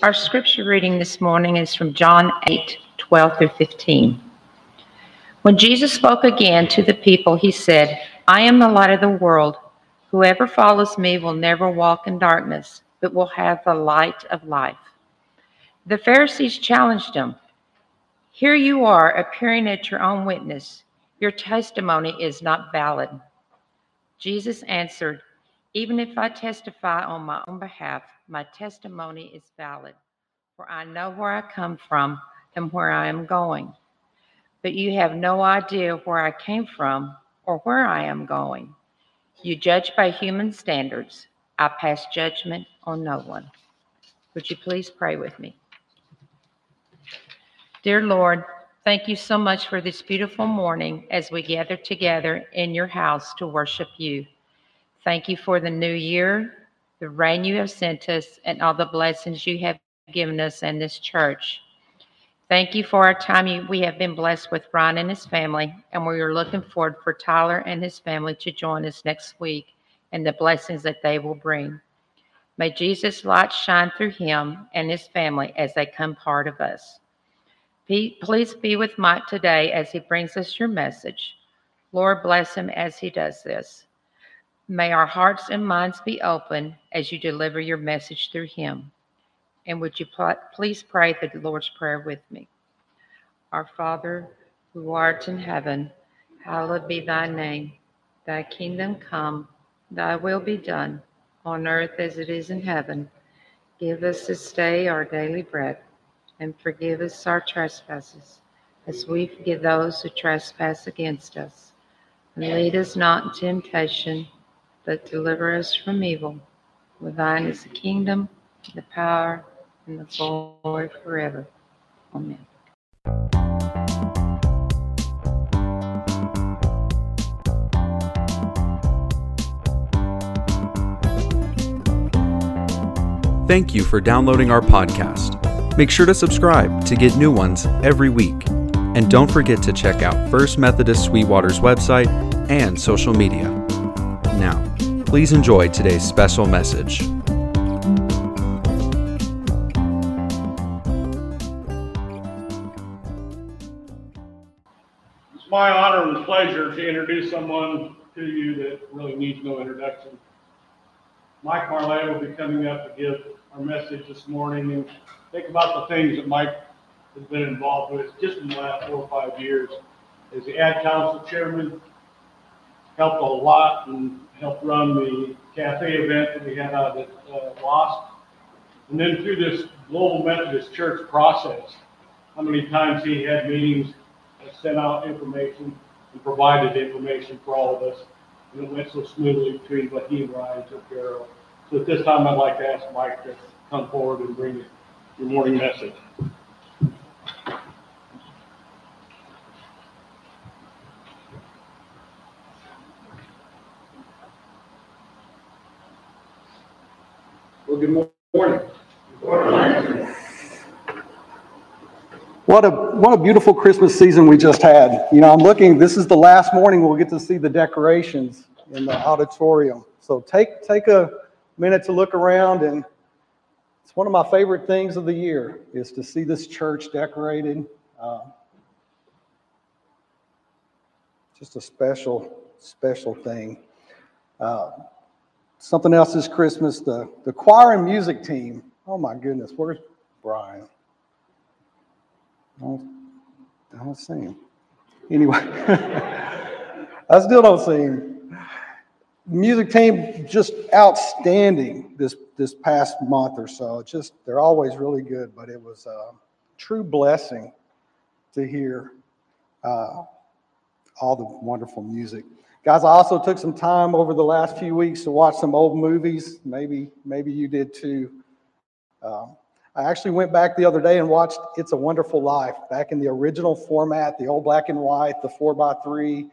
Our scripture reading this morning is from John 8 12 through 15. When Jesus spoke again to the people, he said, I am the light of the world. Whoever follows me will never walk in darkness, but will have the light of life. The Pharisees challenged him Here you are, appearing at your own witness. Your testimony is not valid. Jesus answered, Even if I testify on my own behalf, my testimony is valid, for I know where I come from and where I am going. But you have no idea where I came from or where I am going. You judge by human standards. I pass judgment on no one. Would you please pray with me? Dear Lord, thank you so much for this beautiful morning as we gather together in your house to worship you. Thank you for the new year, the rain you have sent us, and all the blessings you have given us and this church. Thank you for our time. We have been blessed with Ron and his family, and we are looking forward for Tyler and his family to join us next week and the blessings that they will bring. May Jesus' light shine through him and his family as they come part of us. Please be with Mike today as he brings us your message. Lord, bless him as he does this. May our hearts and minds be open as you deliver your message through him. And would you pl- please pray the Lord's Prayer with me? Our Father, who art in heaven, hallowed be thy name. Thy kingdom come, thy will be done, on earth as it is in heaven. Give us this day our daily bread, and forgive us our trespasses, as we forgive those who trespass against us. And lead us not into temptation but deliver us from evil. For thine is the kingdom, the power, and the glory forever. Amen. Thank you for downloading our podcast. Make sure to subscribe to get new ones every week. And don't forget to check out First Methodist Sweetwater's website and social media. Please enjoy today's special message. It's my honor and pleasure to introduce someone to you that really needs no introduction. Mike Marlett will be coming up to give our message this morning and think about the things that Mike has been involved with just in the last four or five years. As the ad council chairman, helped a lot and helped run the cafe event that we had out at uh, WASP. And then through this Global Methodist Church process, how many times he had meetings, sent out information, and provided information for all of us. And it went so smoothly between what he and Ryan took care of. So at this time, I'd like to ask Mike to come forward and bring your morning message. Well, good morning. What a what a beautiful Christmas season we just had. You know, I'm looking. This is the last morning we'll get to see the decorations in the auditorium. So take take a minute to look around, and it's one of my favorite things of the year is to see this church decorated. Uh, just a special special thing. Uh, Something else this Christmas, the, the choir and music team. Oh my goodness, where's Brian? I don't, I don't see him. Anyway, I still don't see him. Music team just outstanding this this past month or so. just they're always really good, but it was a true blessing to hear uh, all the wonderful music. Guys, I also took some time over the last few weeks to watch some old movies. Maybe, maybe you did too. Um, I actually went back the other day and watched It's a Wonderful Life back in the original format, the old black and white, the four by three.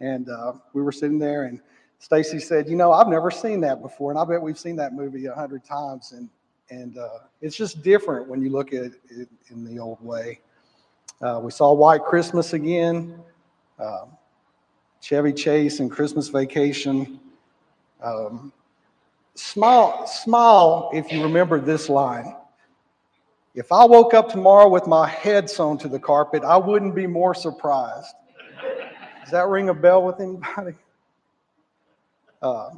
And uh, we were sitting there, and Stacy said, "You know, I've never seen that before, and I bet we've seen that movie a hundred times." And and uh, it's just different when you look at it in the old way. Uh, we saw White Christmas again. Um, Chevy Chase and Christmas Vacation. Um, smile if you remember this line. If I woke up tomorrow with my head sewn to the carpet, I wouldn't be more surprised. Does that ring a bell with anybody? Uh,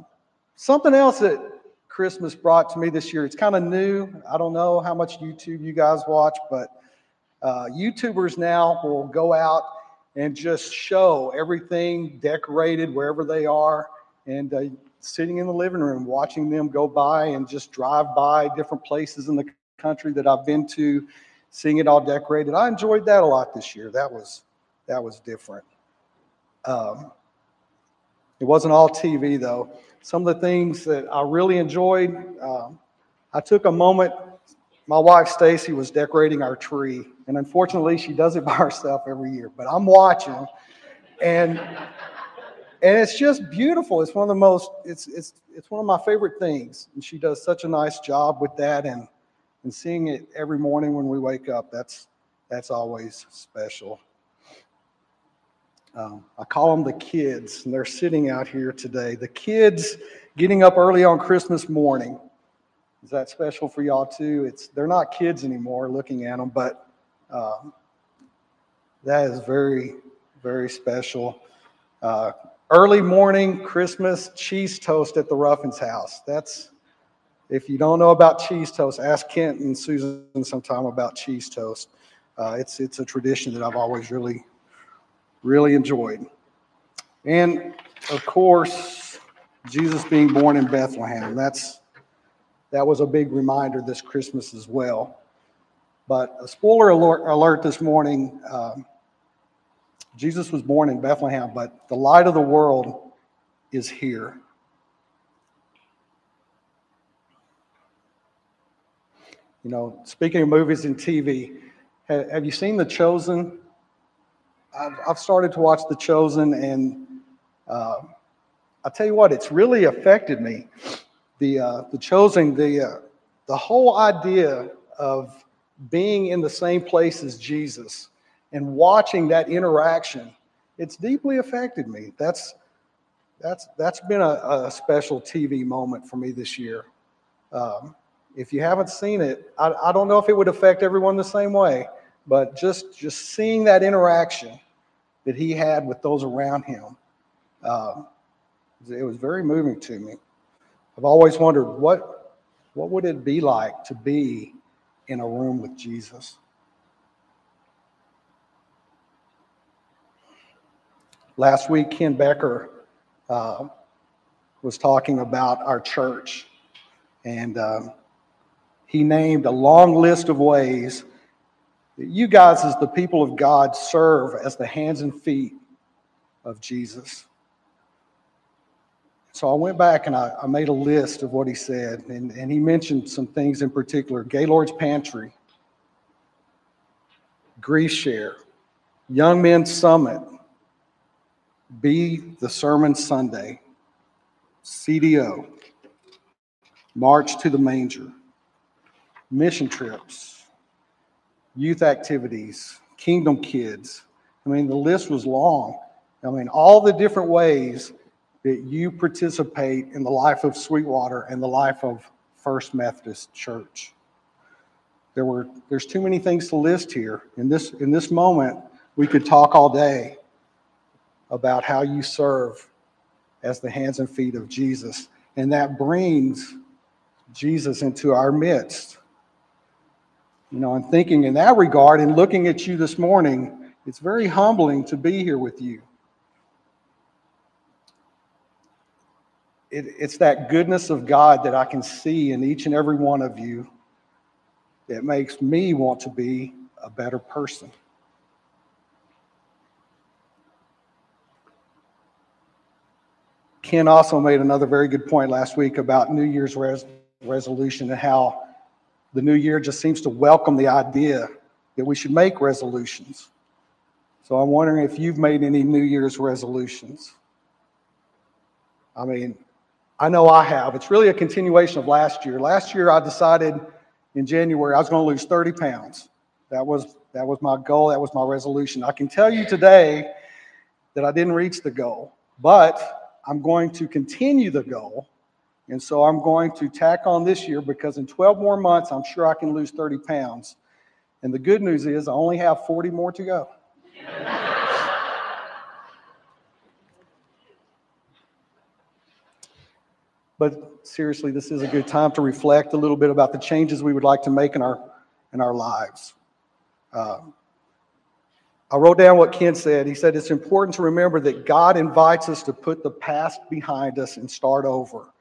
something else that Christmas brought to me this year, it's kind of new. I don't know how much YouTube you guys watch, but uh, YouTubers now will go out and just show everything decorated wherever they are and uh, sitting in the living room watching them go by and just drive by different places in the country that I've been to, seeing it all decorated. I enjoyed that a lot this year. That was that was different. Um, it wasn't all TV though. Some of the things that I really enjoyed, um, I took a moment. My wife Stacy was decorating our tree, and unfortunately, she does it by herself every year. But I'm watching, and and it's just beautiful. It's one of the most. It's it's it's one of my favorite things, and she does such a nice job with that. And and seeing it every morning when we wake up, that's that's always special. Um, I call them the kids, and they're sitting out here today. The kids getting up early on Christmas morning. Is that special for y'all too? It's they're not kids anymore. Looking at them, but um, that is very very special. Uh, early morning Christmas cheese toast at the Ruffins house. That's if you don't know about cheese toast, ask Kent and Susan sometime about cheese toast. Uh, it's it's a tradition that I've always really really enjoyed. And of course, Jesus being born in Bethlehem. That's that was a big reminder this Christmas as well. But a spoiler alert, alert this morning um, Jesus was born in Bethlehem, but the light of the world is here. You know, speaking of movies and TV, have you seen The Chosen? I've, I've started to watch The Chosen, and uh, I'll tell you what, it's really affected me. The uh, The Chosen, the uh, the whole idea of being in the same place as Jesus and watching that interaction, it's deeply affected me. That's that's that's been a, a special TV moment for me this year. Um, if you haven't seen it, I, I don't know if it would affect everyone the same way, but just just seeing that interaction that he had with those around him. Um, it was very moving to me. I've always wondered what what would it be like to be in a room with Jesus. Last week, Ken Becker uh, was talking about our church, and um, he named a long list of ways that you guys, as the people of God, serve as the hands and feet of Jesus. So I went back and I, I made a list of what he said, and, and he mentioned some things in particular Gaylord's Pantry, Grief Share, Young Men's Summit, Be the Sermon Sunday, CDO, March to the Manger, mission trips, youth activities, Kingdom Kids. I mean, the list was long. I mean, all the different ways that you participate in the life of Sweetwater and the life of First Methodist Church. There were there's too many things to list here. In this in this moment, we could talk all day about how you serve as the hands and feet of Jesus. And that brings Jesus into our midst. You know, I'm thinking in that regard and looking at you this morning, it's very humbling to be here with you. It, it's that goodness of God that I can see in each and every one of you that makes me want to be a better person. Ken also made another very good point last week about New Year's res- resolution and how the new year just seems to welcome the idea that we should make resolutions. So I'm wondering if you've made any New Year's resolutions. I mean, I know I have. It's really a continuation of last year. Last year, I decided in January I was going to lose 30 pounds. That was that was my goal. That was my resolution. I can tell you today that I didn't reach the goal, but I'm going to continue the goal and so I'm going to tack on this year because in 12 more months, I'm sure I can lose 30 pounds. And the good news is I only have 40 more to go. but seriously, this is a good time to reflect a little bit about the changes we would like to make in our in our lives. Uh, I wrote down what Ken said. He said it's important to remember that God invites us to put the past behind us and start over.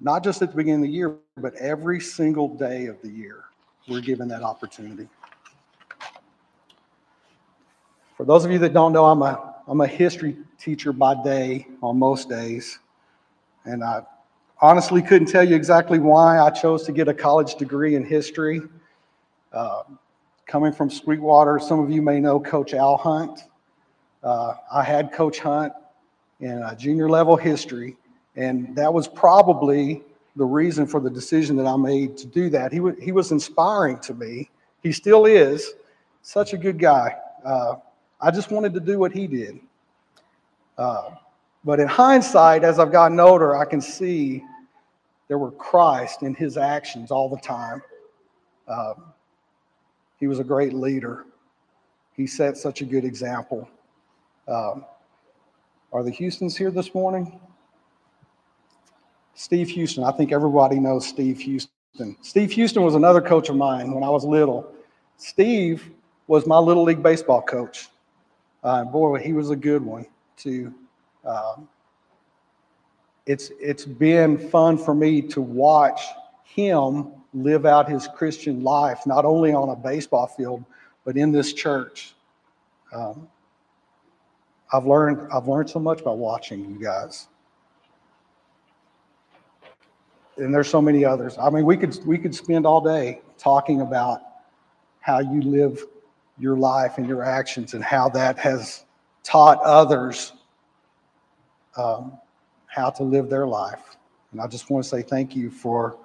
Not just at the beginning of the year, but every single day of the year, we're given that opportunity. For those of you that don't know, I'm a, I'm a history teacher by day on most days. And I honestly couldn't tell you exactly why I chose to get a college degree in history. Uh, coming from Sweetwater, some of you may know Coach Al Hunt. Uh, I had Coach Hunt in junior level history, and that was probably the reason for the decision that I made to do that. He, w- he was inspiring to me. He still is. Such a good guy. Uh, I just wanted to do what he did. Uh, but in hindsight, as I've gotten older, I can see there were Christ in his actions all the time. Uh, he was a great leader. He set such a good example. Um, are the Houstons here this morning? Steve Houston. I think everybody knows Steve Houston. Steve Houston was another coach of mine when I was little. Steve was my little league baseball coach. Uh, boy, he was a good one too. Um, it's it's been fun for me to watch him live out his Christian life, not only on a baseball field, but in this church. Um, I've learned I've learned so much by watching you guys. And there's so many others. I mean, we could we could spend all day talking about how you live your life and your actions and how that has taught others um, how to live their life. And I just want to say thank you for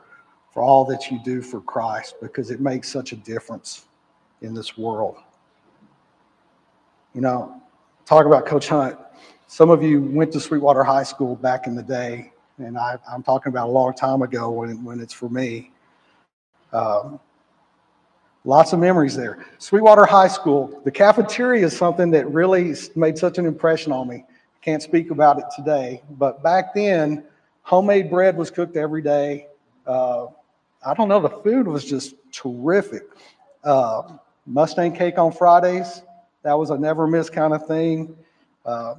for all that you do for Christ because it makes such a difference in this world. You know, talk about Coach Hunt. Some of you went to Sweetwater High School back in the day, and I, am talking about a long time ago when, when it's for me. Um, lots of memories there. Sweetwater High School, the cafeteria is something that really made such an impression on me. Can't speak about it today, but back then, homemade bread was cooked every day. Uh, I don't know, the food was just terrific. Uh, Mustang cake on Fridays, that was a never miss kind of thing. Uh,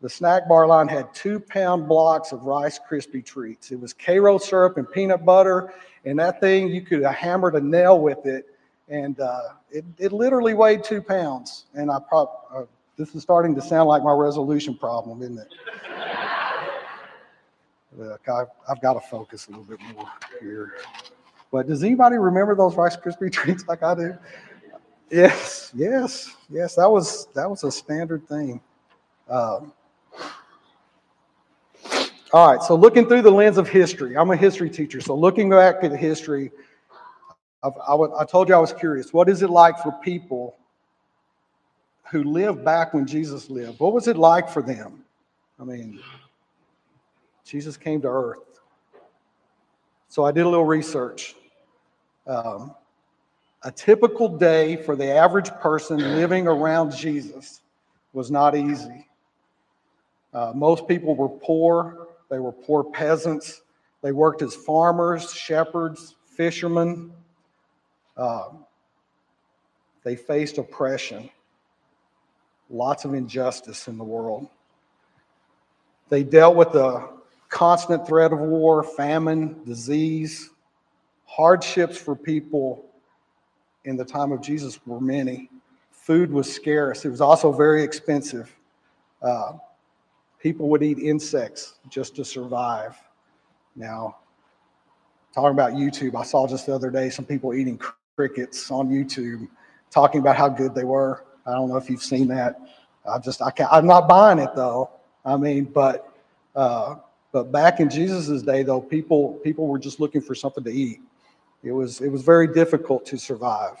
the snack bar line had two pound blocks of Rice Krispie treats. It was Karo syrup and peanut butter, and that thing, you could have hammered a nail with it, and uh, it, it literally weighed two pounds. And I probably, uh, this is starting to sound like my resolution problem, isn't it? Look, I've, I've got to focus a little bit more here. But does anybody remember those Rice Krispie treats like I do? Yes, yes, yes. That was that was a standard thing. Um, all right, so looking through the lens of history, I'm a history teacher. So looking back at history, I've, I, I told you I was curious. What is it like for people who lived back when Jesus lived? What was it like for them? I mean, Jesus came to earth. So I did a little research. Um, a typical day for the average person living around Jesus was not easy. Uh, most people were poor, they were poor peasants, they worked as farmers, shepherds, fishermen. Uh, they faced oppression, lots of injustice in the world. They dealt with the constant threat of war, famine, disease, Hardships for people in the time of Jesus were many. Food was scarce, it was also very expensive. Uh, people would eat insects just to survive. Now, talking about YouTube, I saw just the other day some people eating crickets on YouTube, talking about how good they were. I don't know if you've seen that. I just I can't. I'm not buying it though. I mean, but uh, but back in Jesus's day, though, people people were just looking for something to eat. It was, it was very difficult to survive.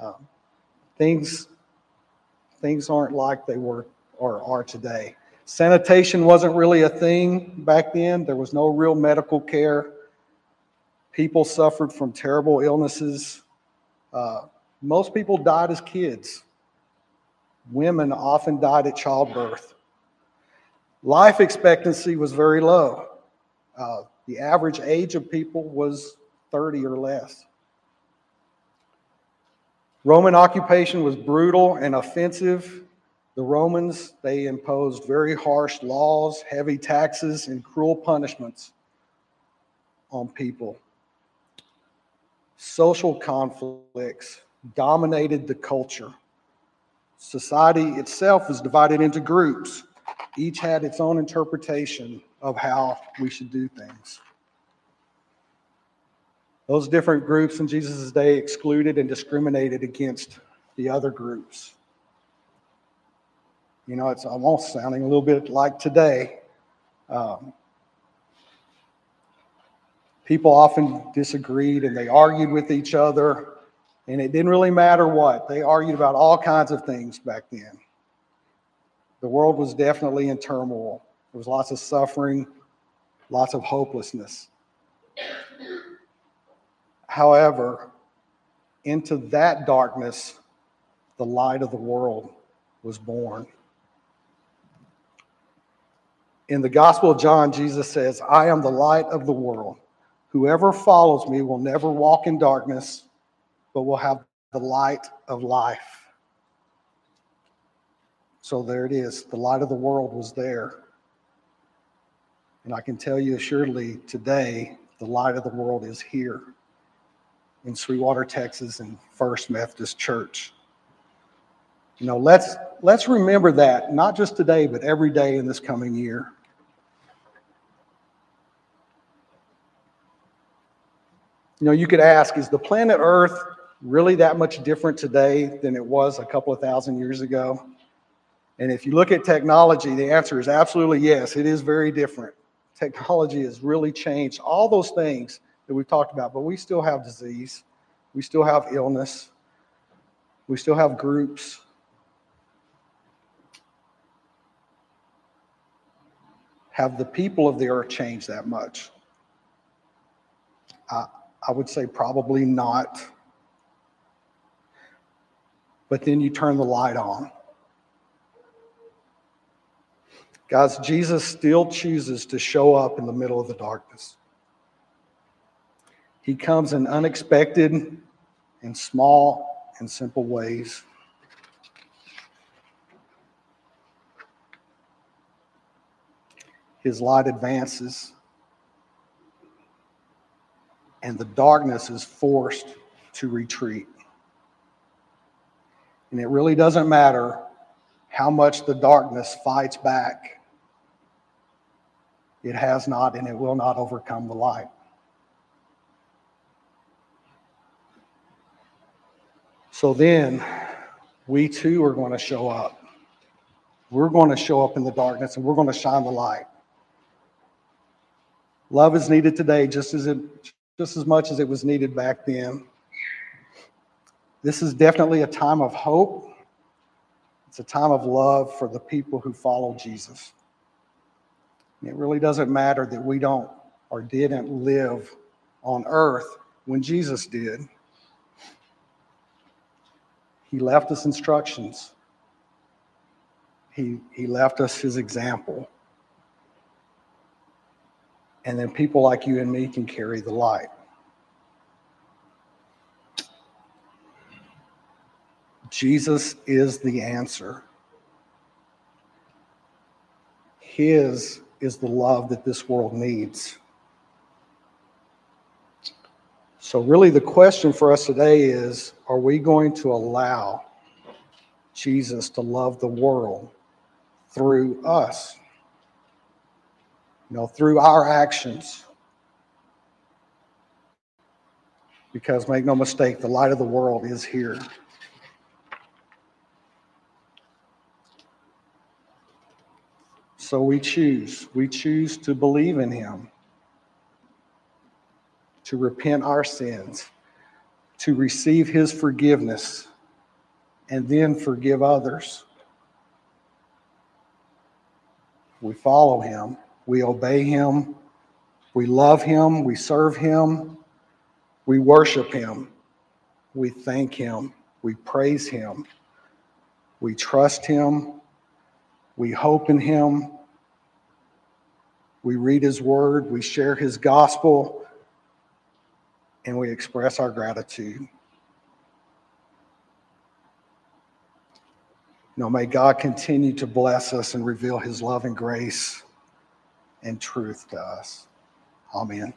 Um, things, things aren't like they were or are today. Sanitation wasn't really a thing back then. There was no real medical care. People suffered from terrible illnesses. Uh, most people died as kids. Women often died at childbirth. Life expectancy was very low. Uh, the average age of people was 30 or less. Roman occupation was brutal and offensive. The Romans, they imposed very harsh laws, heavy taxes, and cruel punishments on people. Social conflicts dominated the culture. Society itself was divided into groups. Each had its own interpretation of how we should do things. Those different groups in Jesus' day excluded and discriminated against the other groups. You know, it's almost sounding a little bit like today. Um, people often disagreed and they argued with each other, and it didn't really matter what. They argued about all kinds of things back then. The world was definitely in turmoil. There was lots of suffering, lots of hopelessness. However, into that darkness, the light of the world was born. In the Gospel of John, Jesus says, I am the light of the world. Whoever follows me will never walk in darkness, but we'll have the light of life. So there it is. The light of the world was there. And I can tell you assuredly today, the light of the world is here in Sweetwater, Texas, and First Methodist Church. You know, let's let's remember that not just today, but every day in this coming year. You know, you could ask, is the planet Earth really that much different today than it was a couple of thousand years ago? And if you look at technology, the answer is absolutely yes, it is very different. Technology has really changed all those things that we've talked about, but we still have disease, we still have illness, we still have groups. Have the people of the earth changed that much? I, I would say probably not. But then you turn the light on. Guys, Jesus still chooses to show up in the middle of the darkness. He comes in unexpected and small and simple ways. His light advances, and the darkness is forced to retreat. And it really doesn't matter how much the darkness fights back, it has not and it will not overcome the light. So then we too are going to show up. We're going to show up in the darkness and we're going to shine the light. Love is needed today just as it just as much as it was needed back then. This is definitely a time of hope. It's a time of love for the people who follow Jesus. It really doesn't matter that we don't or didn't live on earth when Jesus did. He left us instructions. He, he left us his example. And then people like you and me can carry the light. Jesus is the answer. His is the love that this world needs. So, really, the question for us today is are we going to allow Jesus to love the world through us? You know, through our actions. Because make no mistake, the light of the world is here. So we choose. We choose to believe in him to repent our sins, to receive his forgiveness, and then forgive others. We follow him, we obey him, we love him, we serve him, we worship him. We thank Him. We praise Him. We trust Him. We hope in Him. We read His Word. We share His gospel. And we express our gratitude. Know, may God continue to bless us and reveal His love and grace and truth to us. Amen.